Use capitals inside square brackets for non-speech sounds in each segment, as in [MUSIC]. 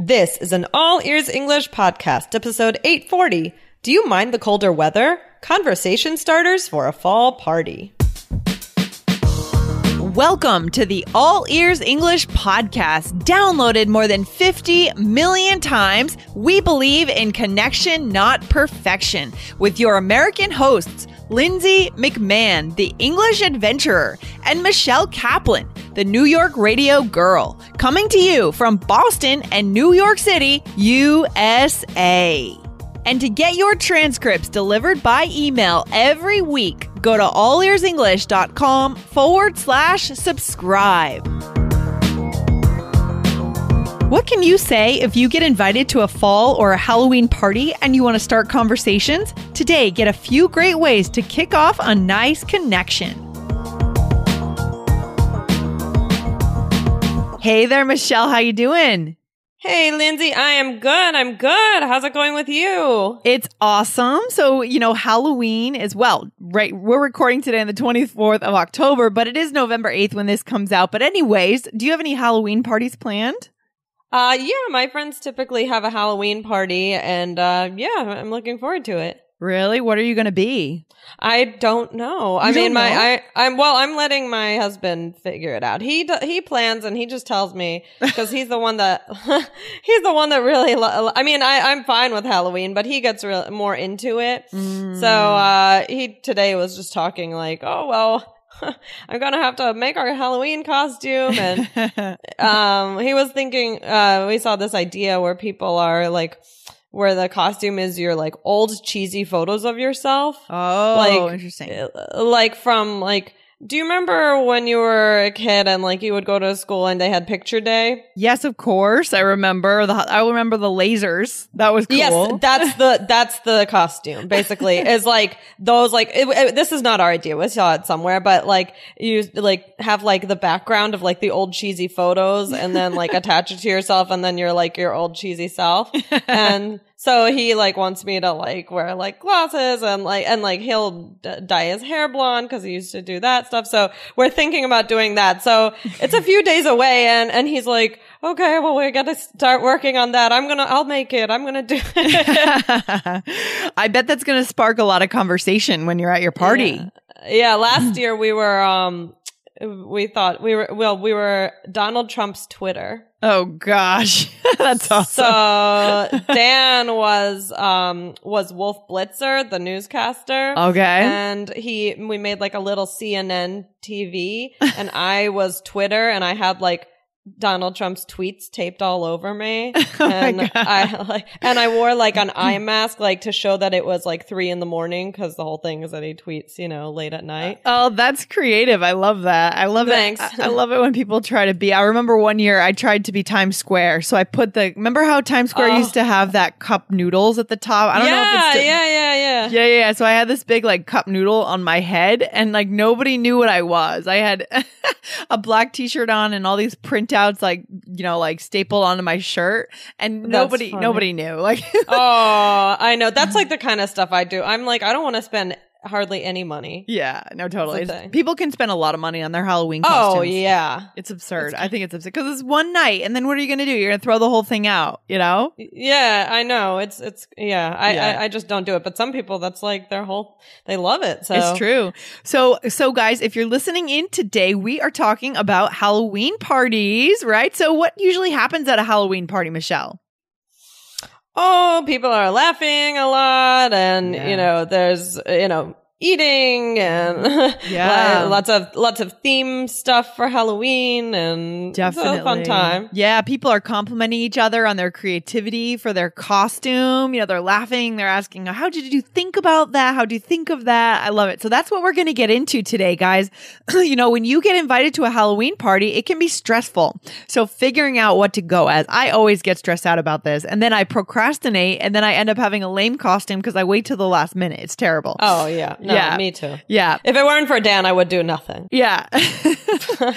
This is an All Ears English podcast, episode 840. Do you mind the colder weather? Conversation starters for a fall party. Welcome to the All Ears English podcast. Downloaded more than 50 million times, we believe in connection, not perfection, with your American hosts, Lindsay McMahon, the English adventurer, and Michelle Kaplan, the New York radio girl, coming to you from Boston and New York City, USA. And to get your transcripts delivered by email every week, go to allearsenglish.com forward slash subscribe. What can you say if you get invited to a fall or a Halloween party and you want to start conversations? Today, get a few great ways to kick off a nice connection. Hey there, Michelle. How you doing? Hey, Lindsay, I am good. I'm good. How's it going with you? It's awesome. So, you know, Halloween is well, right? We're recording today on the 24th of October, but it is November 8th when this comes out. But, anyways, do you have any Halloween parties planned? Uh, yeah, my friends typically have a Halloween party, and uh, yeah, I'm looking forward to it. Really? What are you going to be? I don't know. I You mean, don't my know? I I'm well. I'm letting my husband figure it out. He d- he plans and he just tells me because he's the one that [LAUGHS] he's the one that really. Lo- I mean, I I'm fine with Halloween, but he gets real more into it. Mm. So uh, he today was just talking like, oh well, [LAUGHS] I'm gonna have to make our Halloween costume, and [LAUGHS] um, he was thinking. Uh, we saw this idea where people are like. Where the costume is your like old cheesy photos of yourself oh, like interesting. uh, like from like do you remember when you were a kid and like you would go to school and they had picture day Yes, of course. I remember the. I remember the lasers. That was cool. yes that's the that's the costume basically [LAUGHS] is like those like it, it- this is not our idea we saw it somewhere but like you like have like the background of like the old cheesy photos and then like [LAUGHS] attach it to yourself and then you're like your old cheesy self [LAUGHS] and so he like wants me to like wear like glasses and like and like he'll d- dye his hair blonde because he used to do that stuff. So we're thinking about doing that. So it's a few [LAUGHS] days away and and he's like okay well we gotta start working on that. I'm gonna i'll make it. I'm gonna do it [LAUGHS] I bet that's to spark a lot of conversation when you're at your party. yeah last year we were um we thought we were well we were donald trump's twitter Oh gosh, [LAUGHS] that's awesome. so [LAUGHS] dan was um was wolf blitzer the newscaster okay. and he we made like a little cnn tv and i was twitter and i had like Donald Trump's tweets taped all over me, [LAUGHS] Oh and. I like, and I wore like an eye mask, like to show that it was like three in the morning, because the whole thing is that he tweets, you know, late at night. Uh, oh, that's creative. I love that. I love Thanks. it. I, I love it when people try to be. I remember one year I tried to be Times Square. So I put the remember how Times Square Oh. used to have that cup noodles at the top? I don't yeah, know if it's still- yeah, yeah, yeah, Yeah. So I had this big like cup noodle on my head and like nobody knew what I was. I had [LAUGHS] a black t-shirt on and all these printouts like, you know, like stapled onto my shirt and That's nobody funny. nobody knew. [LAUGHS] Like oh, I know. That's like the kind of stuff I do. I'm like, I don't want to spend hardly any money. Yeah, no totally. It's It's-. People can spend a lot of money on their Halloween oh, costumes. Oh yeah, It's absurd. I think it's absurd because it's one night, and then what are you going to do? You're going to throw the whole thing out, you know? yeah. I know. It's it's yeah. I, Yeah. I I just don't do it. But some people, that's like their whole. They love it. So It's true. So, so guys, if you're listening in today, we are talking about Halloween parties, right? So, what usually happens at a Halloween party, Michelle? Oh, people are laughing a lot, and Yeah. you know, there's you know eating and [LAUGHS] Yeah. lots of lots of theme stuff for Halloween, and Definitely fun time. Yeah, people are complimenting each other on their creativity for their costume. You know, they're laughing, they're asking, "How did you think about that? How do you think of that?" I love it. So that's what we're going to get into today, guys. [CLEARS THROAT] you know, when you get invited to a Halloween party, it can be stressful. So figuring out what to go as. I always get stressed out about this, and then I procrastinate, and then I end up having a lame costume because I wait till the last minute. It's terrible. Oh yeah, no, Yeah. me too. Yeah. If it weren't for Dan, I would do nothing. Yeah. [LAUGHS] [LAUGHS]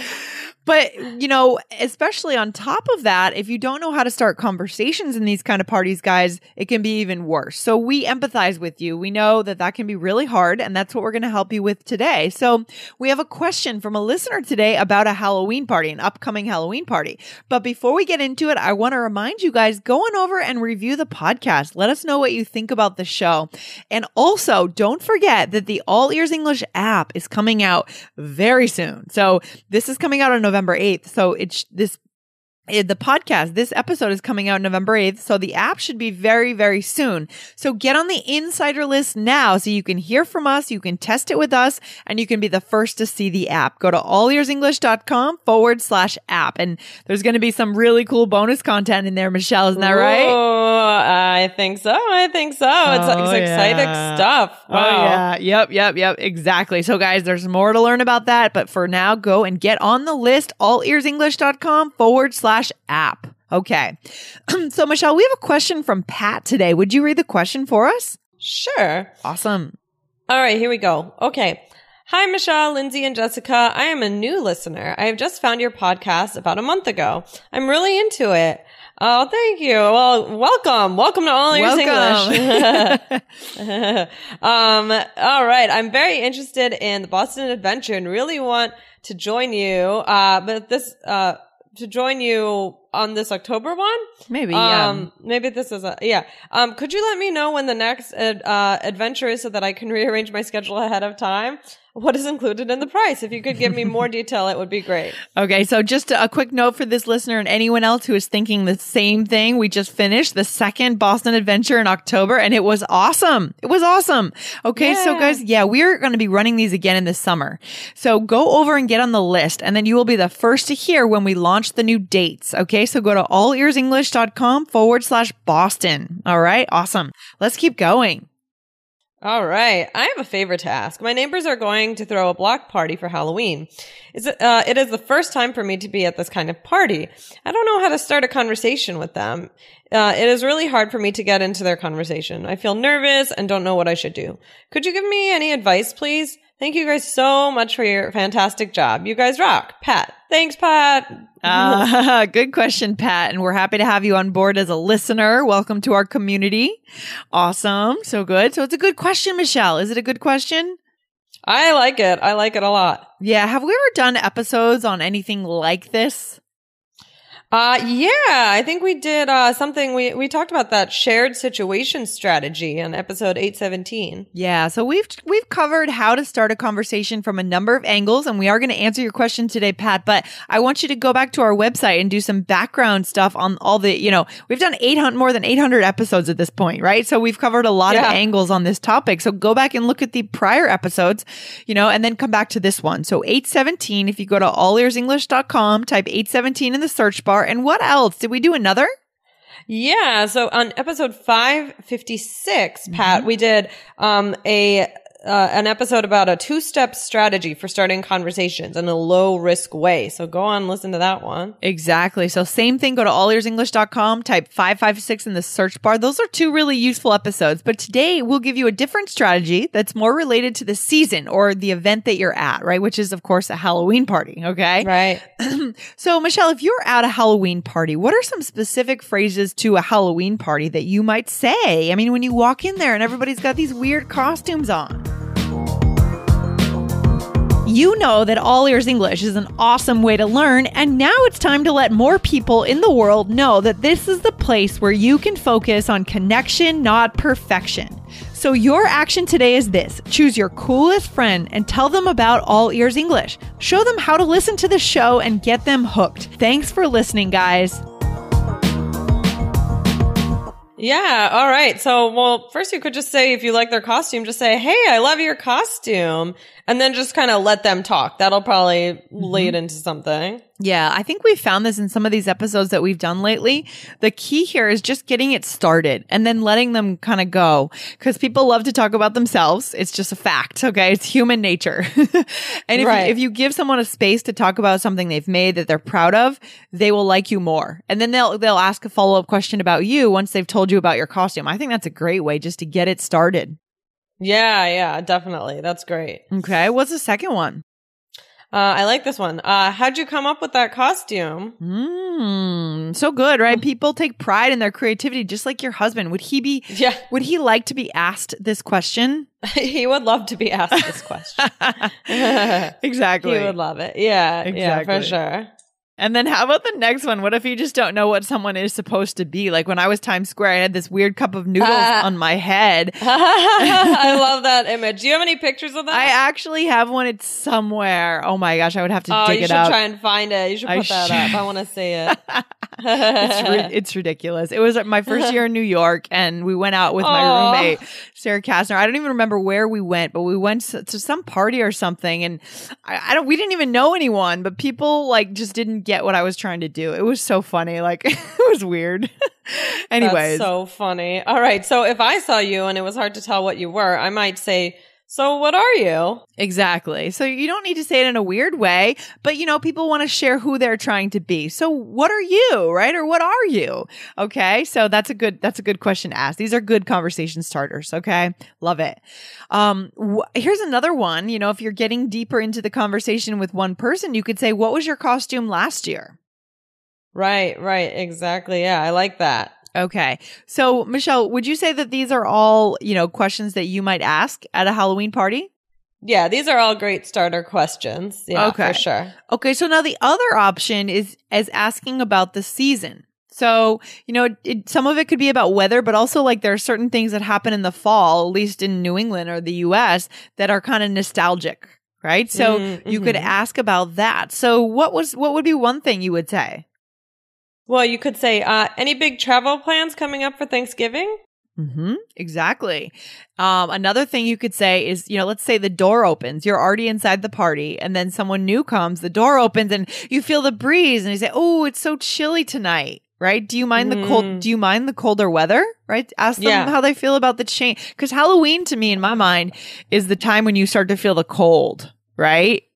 But, you know, especially on top of that, if you don't know how to start conversations in these kind of parties, guys, it can be even worse. So we empathize with you. We know that that can be really hard, and that's what we're going to help you with today. So we have a question from a listener today about a Halloween party, an upcoming Halloween party. But before we get into it, I want to remind you guys go on over and review the podcast. Let us know what you think about the show. And also, don't forget that the All Ears English app is coming out very soon. So this is coming out on November 8th. So it's this Eh, the podcast, this episode is coming out November 8th, so the app should be very, very soon. So get on the insider list now so you can hear from us, you can test it with us, and you can be the first to see the app. Go to allearsenglish.com forward slash app. And there's going to be some really cool bonus content in there, Michelle. Isn't that right? Oh, I think so. I think so. It's, Oh, it's exciting yeah. stuff. Wow. Oh, yeah. Yep. Yep. Yep. Exactly. So, guys, there's more to learn about that. But for now, go and get on the list, allearsenglish.com forward slash app. Okay. [CLEARS THROAT] so, Michelle, we have a question from Pat today. Would you read the question for us? Sure. Awesome. All right, here we go. Okay. Hi, Michelle, Lindsay, and Jessica. I am a new listener. I have just found your podcast about a month ago. I'm really into it. Oh, thank you. Well, welcome. Welcome to All Ears. English. [LAUGHS] [LAUGHS] um, all right. I'm very interested in the Boston Adventure and really want to join you. Uh, but this, uh, to join you on this October one. Maybe. Yeah. Um, maybe this is a, yeah. Um, could you let me know when the next, ad, uh, adventure is so that I can rearrange my schedule ahead of time? What is included in the price? If you could give me [LAUGHS] more detail, it would be great. Okay, so just a quick note for this listener and anyone else who is thinking the same thing. We just finished the second Boston Adventure in October and it was awesome. It was awesome. Okay, so guys, yeah, we're going to be running these again in the summer. So go over and get on the list and then you will be the first to hear when we launch the new dates. Okay, so go to allearsenglish.com forward slash Boston. All right, awesome. Let's keep going. All right. I have a favor to ask. My neighbors are going to throw a block party for Halloween. It, uh, it is the first time for me to be at this kind of party. I don't know how to start a conversation with them. Uh, it is really hard for me to get into their conversation. I feel nervous and don't know what I should do. Could you give me any advice, please? Thank you guys so much for your fantastic job. You guys rock. Pat. Thanks, Pat. Uh, [LAUGHS] good question, Pat. And we're happy to have you on board as a listener. Welcome to our community. Awesome. So good. So it's a good question, Michelle. Is it a good question? I like it. I like it a lot. Yeah. Have we ever done episodes on anything like this? Uh, yeah, I think we did, uh, something, we, we talked about that shared situation strategy in episode 817. Yeah, so we've we've covered how to start a conversation from a number of angles and we are going to answer your question today, Pat, but I want you to go back to our website and do some background stuff on all the, you know, we've done 800 more than 800 episodes at this point, right? So we've covered a lot of angles on this topic. So go back and look at the prior episodes, you know, and then come back to this one. So 817 if you go to allearsenglish.com, type 817 in the search bar and what else? Did we do another? Yeah. So on episode 556, Pat, we did, um, a, uh, an episode about a two-step strategy for starting conversations in a low risk way. So go on, listen to that one. Exactly. So same thing, go to allearsenglish.com, type 556 in the search bar. Those are two really useful episodes. But today we'll give you a different strategy that's more related to the season or the event that you're at, right? Which is of course a Halloween party. Okay. Right. [CLEARS THROAT] So Michelle, if you're at a Halloween party, what are some specific phrases to a Halloween party that you might say? I mean, when you walk in there and everybody's got these weird costumes on. You know that All Ears English is an awesome way to learn, and now it's time to let more people in the world know that this is the place where you can focus on connection, not perfection. So, your action today is this choose your coolest friend and tell them about All Ears English. Show them how to listen to the show and get them hooked. Thanks for listening, guys. Yeah. All right. So, well, first you could just say, if you like their costume, just say, Hey, I love your costume. And then just kind of let them talk. That'll probably mm-hmm. lead into something. Yeah, I think we found this in some of these episodes that we've done lately. The key here is just getting it started and then letting them kind of go because people love to talk about themselves. It's just a fact. Okay. It's human nature. [LAUGHS] and if, Right. you, if you give someone a space to talk about something they've made that they're proud of, they will like you more. And then they'll, they'll ask a follow up question about you once they've told you about your costume. I think that's a great way just to get it started. Yeah. Yeah. Definitely. That's great. Okay. What's the second one? Uh, I like this one. Uh, how'd you come up with that costume? Mm, so good, right? People take pride in their creativity, just like your husband. Would he be? Yeah. Would he like to be asked this question? [LAUGHS] he would love to be asked this question. [LAUGHS] [LAUGHS] exactly. he would love it. Yeah. Yeah, for sure. And then how about the next one? What if you just don't know what someone is supposed to be? Like when I was Times Square, I had this weird cup of noodles [LAUGHS] on my head. [LAUGHS] I love that image. Do you have any pictures of that? I actually have one. It's somewhere. Oh my gosh, I would have to oh, dig you should try and find it. You should I put that should. up. I want to see it. [LAUGHS] it's, ri- it's ridiculous. It was my first year in New York, and we went out with my roommate Sarah Kastner. I don't even remember where we went, but we went to, to some party or something, and I, I don't. We didn't even know anyone, but people like just didn't get what I was trying to do. It was so funny. Like [LAUGHS] it was weird. [LAUGHS] Anyways, That's so funny. All right. So if I saw you and it was hard to tell what you were, I might say, So what are you? Exactly. So you don't need to say it in a weird way, but you know, people want to share who they're trying to be. So what are you, right? Or what are you? Okay. So that's a good, that's a good question to ask. These are good conversation starters. Okay. Love it. Um, wh- here's another one. You know, if you're getting deeper into the conversation with one person, you could say, what was your costume last year? Right, right, exactly. Yeah, I like that. Okay. So Michelle, would you say that these are all, you know, questions that you might ask at a Halloween party? Yeah, these are all great starter questions. Yeah, Okay. for sure. Okay, so now the other option is as asking about the season. So, you know, it, some of it could be about weather, but also like there are certain things that happen in the fall, at least in New England or the US, that are kind of nostalgic, right? So Mm, you could mhm. ask about that. So what was what would be one thing you would say? Well, you could say, uh, any big travel plans coming up for Thanksgiving? Mm-hmm. Exactly. Um, another thing you could say is, you know, let's say the door opens, you're already inside the party, and then someone new comes, the door opens, and you feel the breeze, and you say, "Oh, it's so chilly tonight." Right? Do you mind the cold? Mm. Do you mind the colder weather? Right? Ask them Yeah. how they feel about the change. Because Halloween, to me, in my mind, is the time when you start to feel the cold. Right?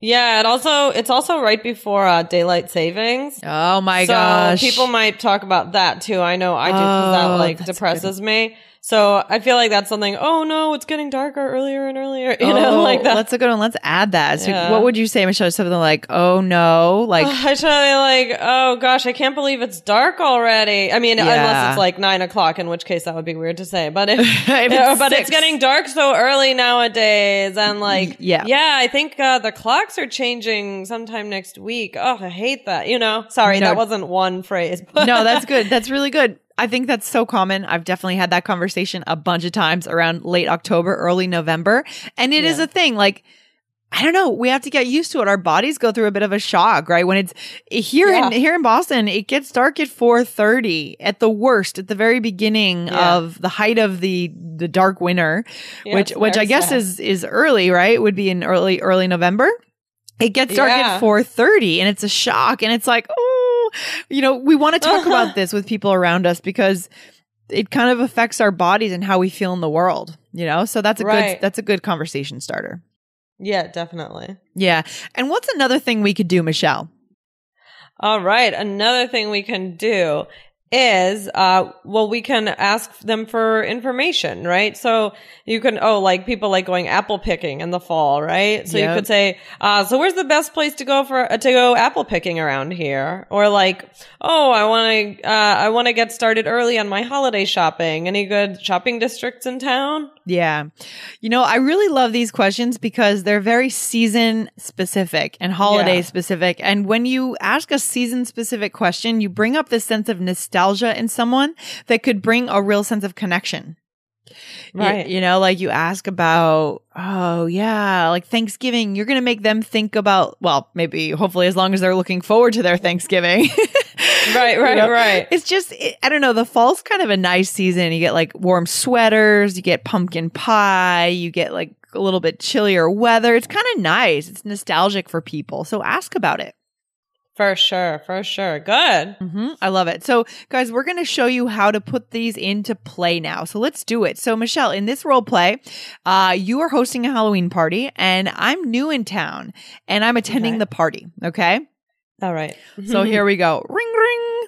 Yeah, it also it's also right before uh, daylight savings. Oh my so gosh! people might talk about that too. I know I do because that Oh, like that's depresses me. So I feel like that's something. Oh no, it's getting darker earlier and earlier. [LAUGHS] You know, Oh, like that. That's a good one. Let's add that. So, Yeah. what would you say, Michelle? Something like, "Oh no!" Like, [LAUGHS] I should be like, oh gosh, I can't believe it's dark already. I mean, Yeah. unless it's like nine o'clock, in which case that would be weird to say. But if, [LAUGHS] If it's but six. it's getting dark so early nowadays, and like, yeah. yeah, I think uh, the clocks are changing sometime next week. Oh, I hate that. You know, sorry, No. that wasn't one phrase. But no, that's good. That's really good. I think that's so common. I've definitely had that conversation a bunch of times around late October, early November. And it is Yeah. a thing. Like, I don't know. We have to get used to it. Our bodies go through a bit of a shock, right? When it's here in here in Boston, it gets dark at four thirty at the worst, at the very beginning Yeah. of the height of the the dark winter, Yeah, which which I guess sad. is is early, right? Would be in early early November. It gets dark Yeah. at four thirty, and it's a shock, and it's like, oh, you know, we want to talk [LAUGHS] about this with people around us because it kind of affects our bodies and how we feel in the world. You know, so that's a good that's a good conversation starter. yeah, definitely. Yeah. And what's another thing we could do, Michelle? All right. Another thing we can do is, uh, well, we can ask them for information, right? So you can, oh, like people like going apple picking in the fall, right? So Yep. you could say, uh, so where's the best place to go for, uh, to go apple picking around here? Or like, oh, I want to, uh, I want to get started early on my holiday shopping. Any good shopping districts in town? Yeah. You know, I really love these questions because they're very season specific and holiday Yeah. specific. And when you ask a season specific question, you bring up this sense of nostalgia in someone that could bring a real sense of connection. Right. You, know, like you ask about, oh, yeah, like Thanksgiving, you're going to make them think about, well, maybe hopefully as long as they're looking forward to their Thanksgiving. [LAUGHS] [LAUGHS] Right, You right, know? right. It's just, it, I don't know, the fall's kind of a nice season. You get like warm sweaters, you get pumpkin pie, you get like a little bit chillier weather. It's kind of nice. It's nostalgic for people. So ask about it. For sure. For sure. Good. hmm I love it. So, guys, we're going to show you how to put these into play now. So let's do it. So, Michelle, in this role play, uh, you are hosting a Halloween party, and I'm new in town, and I'm attending Okay. the party. Okay. All right. So here we go. Ring, ring.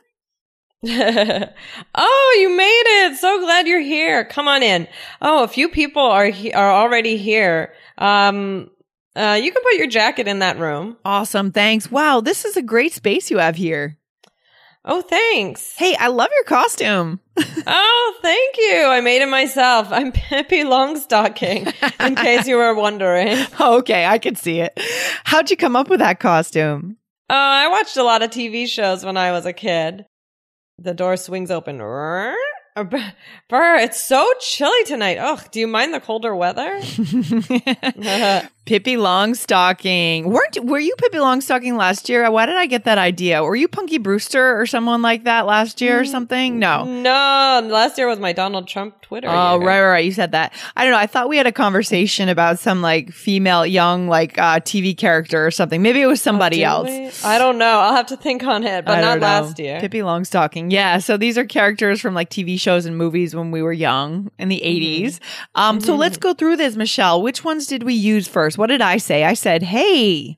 [LAUGHS] oh, you made it. So glad you're here. Come on in. Oh, a few people are he- are already here. Um Uh, you can put your jacket in that room. Awesome. Thanks. Wow, this is a great space you have here. Oh, thanks. Hey, I love your costume. [LAUGHS] oh, thank you. I made it myself. I'm [LAUGHS] Pippi Longstocking, in case you were wondering. okay, I can see it. How'd you come up with that costume? Uh, I watched a lot of TV shows when I was a kid. The door swings open. [LAUGHS] Burr, it's so chilly tonight. Oh, do you mind the colder weather? [LAUGHS] [LAUGHS] Pippi Longstocking. Weren't were you Pippi Longstocking last year? Why did I get that idea? Were you Punky Brewster or someone like that last year or mm, something? No. No, last year was my Donald Trump Twitter. Oh, year. right, right, right. You said that. I don't know. I thought we had a conversation about some like female young like uh, TV character or something. Maybe it was somebody oh, else. We? I don't know. I'll have to think on it, but not last year. Pippi Longstocking. Yeah. So these are characters from like TV shows and movies when we were young in the mm-hmm. 80s. Um, mm-hmm. so let's go through this, Michelle. Which ones did we use first? What did I say? I said, hey.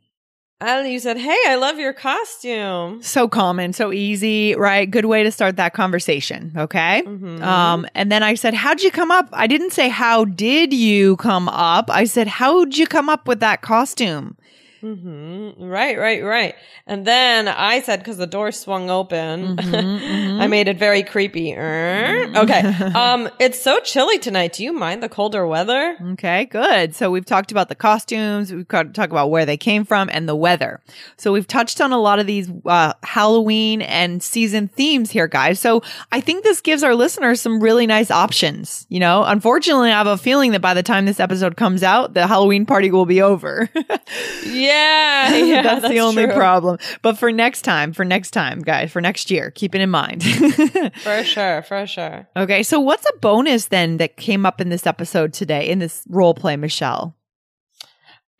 And you said, hey, I love your costume. So common, so easy, right? Good way to start that conversation. Okay. Mm-hmm. Um, and then I said, how'd you come up? I didn't say, how did you come up? I said, how'd you come up with that costume? Mm-hmm. Right, right, right. And then I said, because the door swung open, mm-hmm, [LAUGHS] mm-hmm. I made it very creepy. Mm-hmm. Okay. [LAUGHS] um, it's so chilly tonight. Do you mind the colder weather? Okay, good. So we've talked about the costumes. We've talked about where they came from and the weather. So we've touched on a lot of these uh, Halloween and season themes here, guys. So I think this gives our listeners some really nice options. You know, unfortunately, I have a feeling that by the time this episode comes out, the Halloween party will be over. [LAUGHS] yeah. Yeah, [LAUGHS] yeah that's, that's, the only true. problem. But for next time, for next time, guys, for next year, keep it in mind. [LAUGHS] for sure, for sure. Okay, so what's a bonus then that came up in this episode today in this role play, Michelle?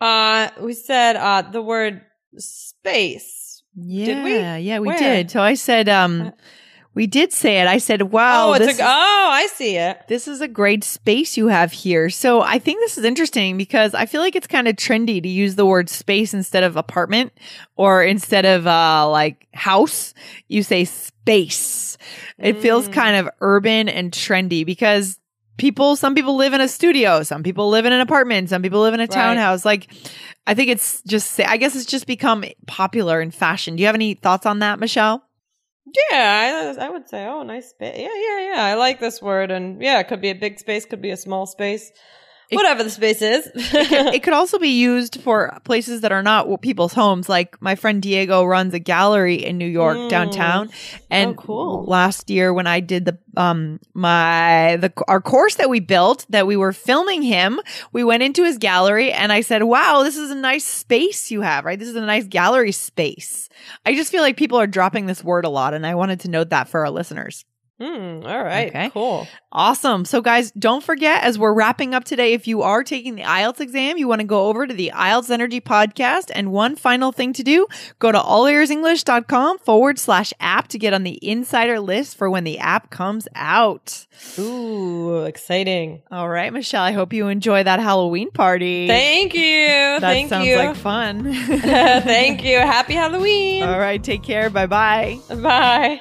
Uh, we said uh the word space. Yeah, did we? Yeah, we Where? did. So I said um. Uh, we did say it. I said, wow. Oh, it's a, oh, I see it. This is a great space you have here. So I think this is interesting because I feel like it's kind of trendy to use the word space instead of apartment or instead of uh, like house. You say space. It mm. feels kind of urban and trendy because people, some people live in a studio, some people live in an apartment, some people live in a townhouse. Right. Like, I think it's just, I guess it's just become popular in fashion. Do you have any thoughts on that, Michelle? Yeah, I, I would say, oh, nice space. Yeah, yeah, yeah. I like this word. And yeah, it could be a big space, could be a small space. Whatever the space is. it, could, it, could, also be used for places that are not people's homes. Like my friend Diego runs a gallery in New York mm. downtown. And oh, cool. last year when I did the um my the our course that we built that we were filming him, we went into his gallery and I said, "Wow, this is a nice space you have, right? This is a nice gallery space." I just feel like people are dropping this word a lot and I wanted to note that for our listeners. Mm, all right. Okay. Cool. Awesome. So, guys, don't forget as we're wrapping up today, if you are taking the IELTS exam, you want to go over to the IELTS Energy podcast. And one final thing to do go to allearsenglish.com forward slash app to get on the insider list for when the app comes out. Ooh, exciting. All right, Michelle, I hope you enjoy that Halloween party. Thank you. That Thank sounds you. like fun. [LAUGHS] Thank you. Happy Halloween. All right. Take care. Bye bye. Bye.